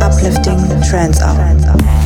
Uplifting Trance Hour.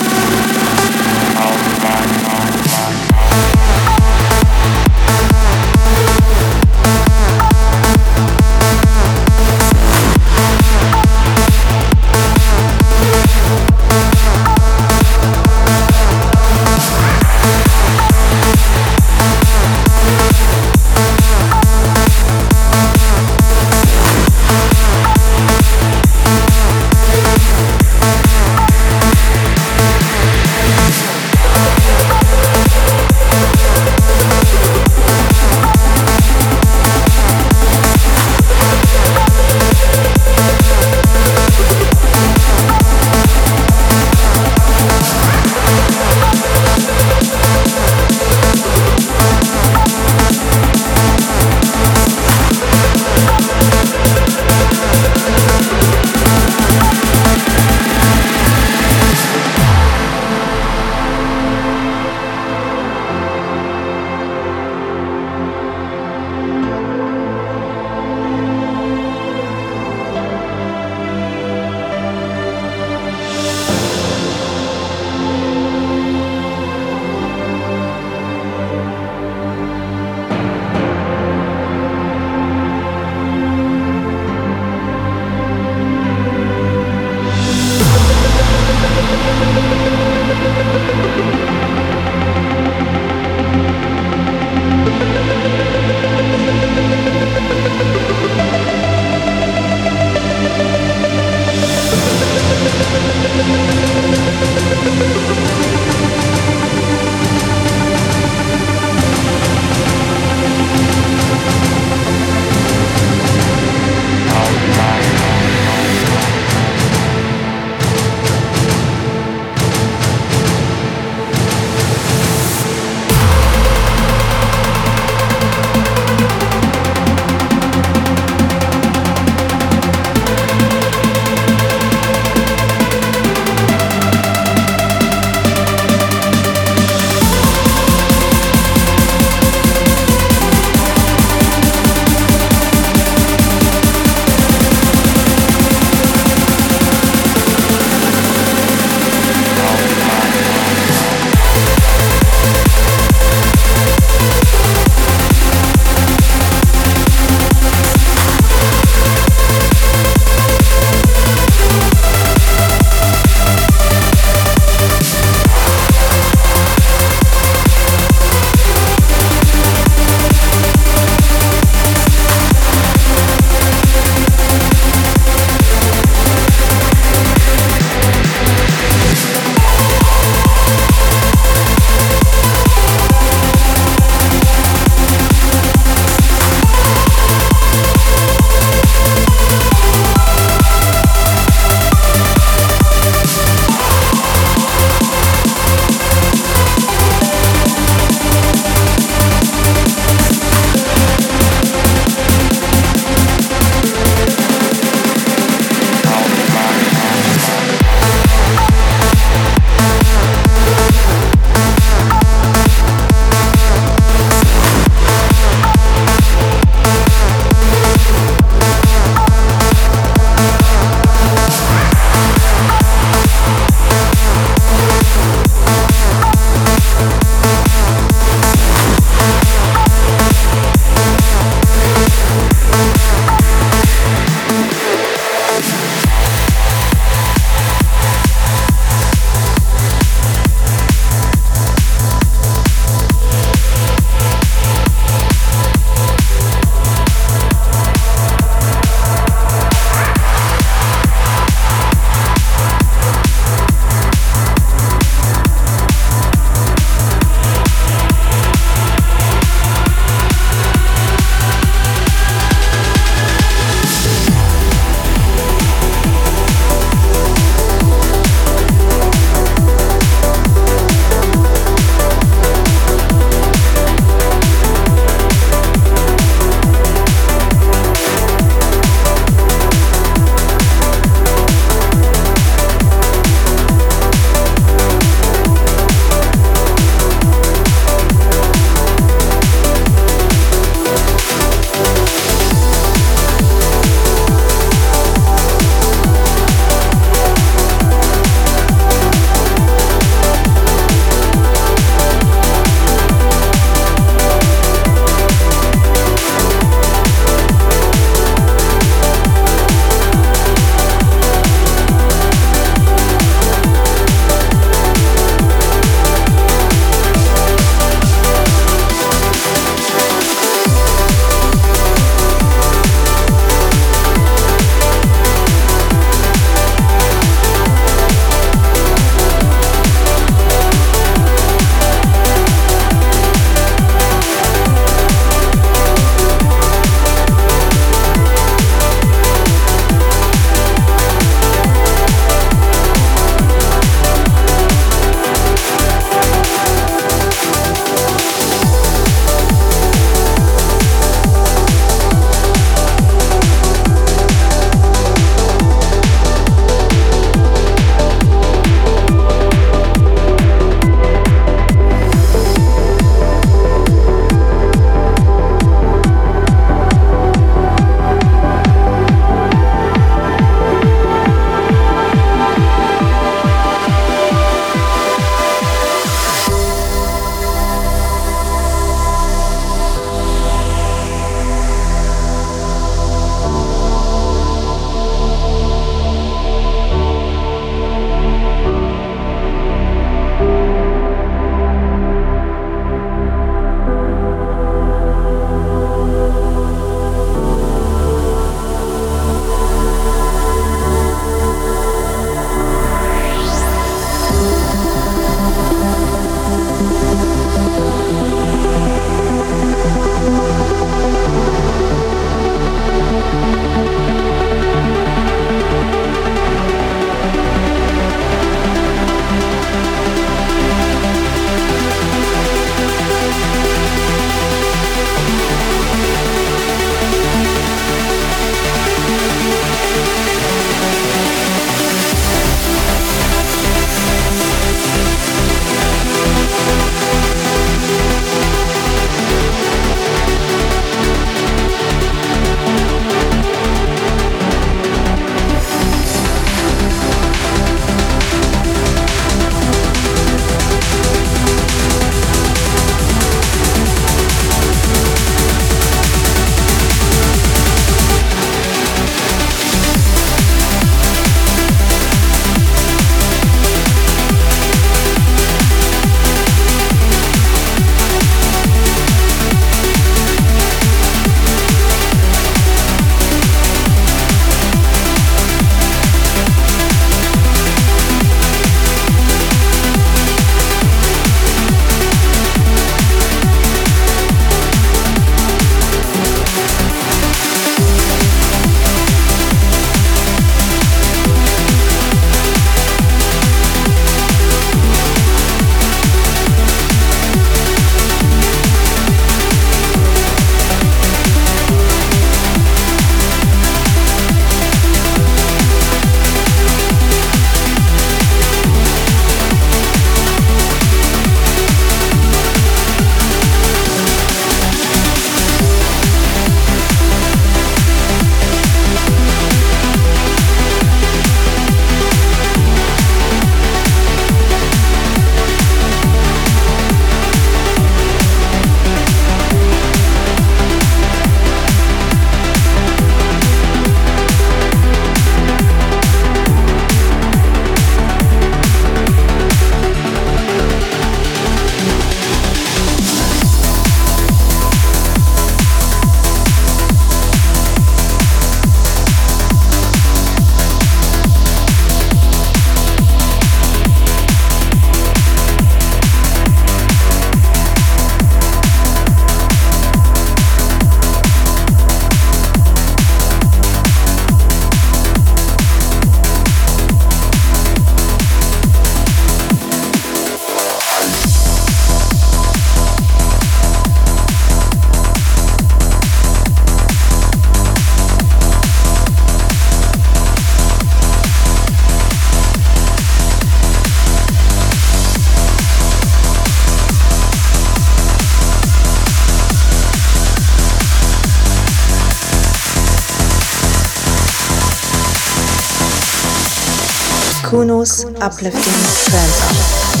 Kunos Uplifting Trance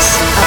Kunos